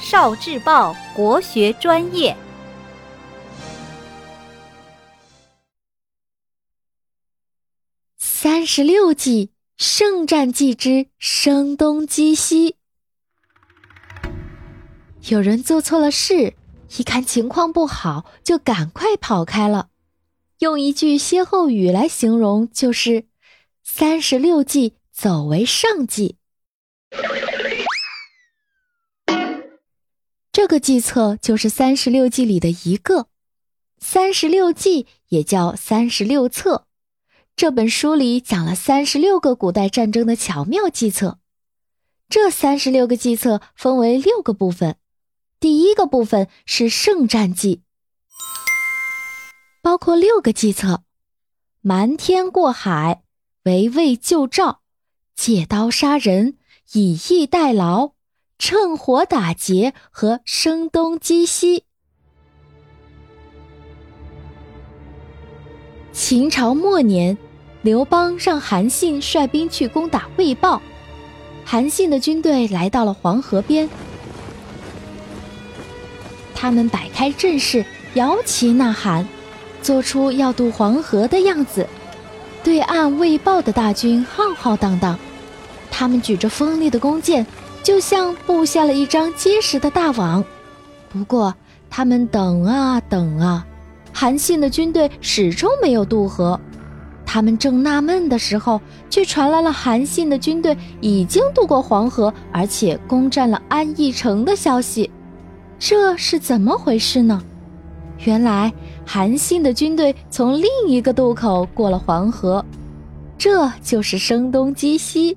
少智报国学专业。三十六计，圣战计之声东击西。有人做错了事，一看情况不好，就赶快跑开了。用一句歇后语来形容，就是“三十六计，走为上计”。个计策就是三十六计里的一个。三十六计也叫三十六策。这本书里讲了三十六个古代战争的巧妙计策。这三十六个计策分为六个部分。第一个部分是胜战计，包括六个计策：瞒天过海、围魏救赵、借刀杀人、以逸待劳、趁火打劫和声东击西。秦朝末年，刘邦让韩信率兵去攻打魏豹，韩信的军队来到了黄河边。他们摆开阵势，摇旗呐喊，做出要渡黄河的样子。对岸魏豹的大军浩浩荡荡，他们举着锋利的弓箭，就像布下了一张结实的大网。不过，他们等啊等啊，韩信的军队始终没有渡河。他们正纳闷的时候，却传来了韩信的军队已经渡过黄河，而且攻占了安邑城的消息。这是怎么回事呢？原来韩信的军队从另一个渡口过了黄河，这就是声东击西。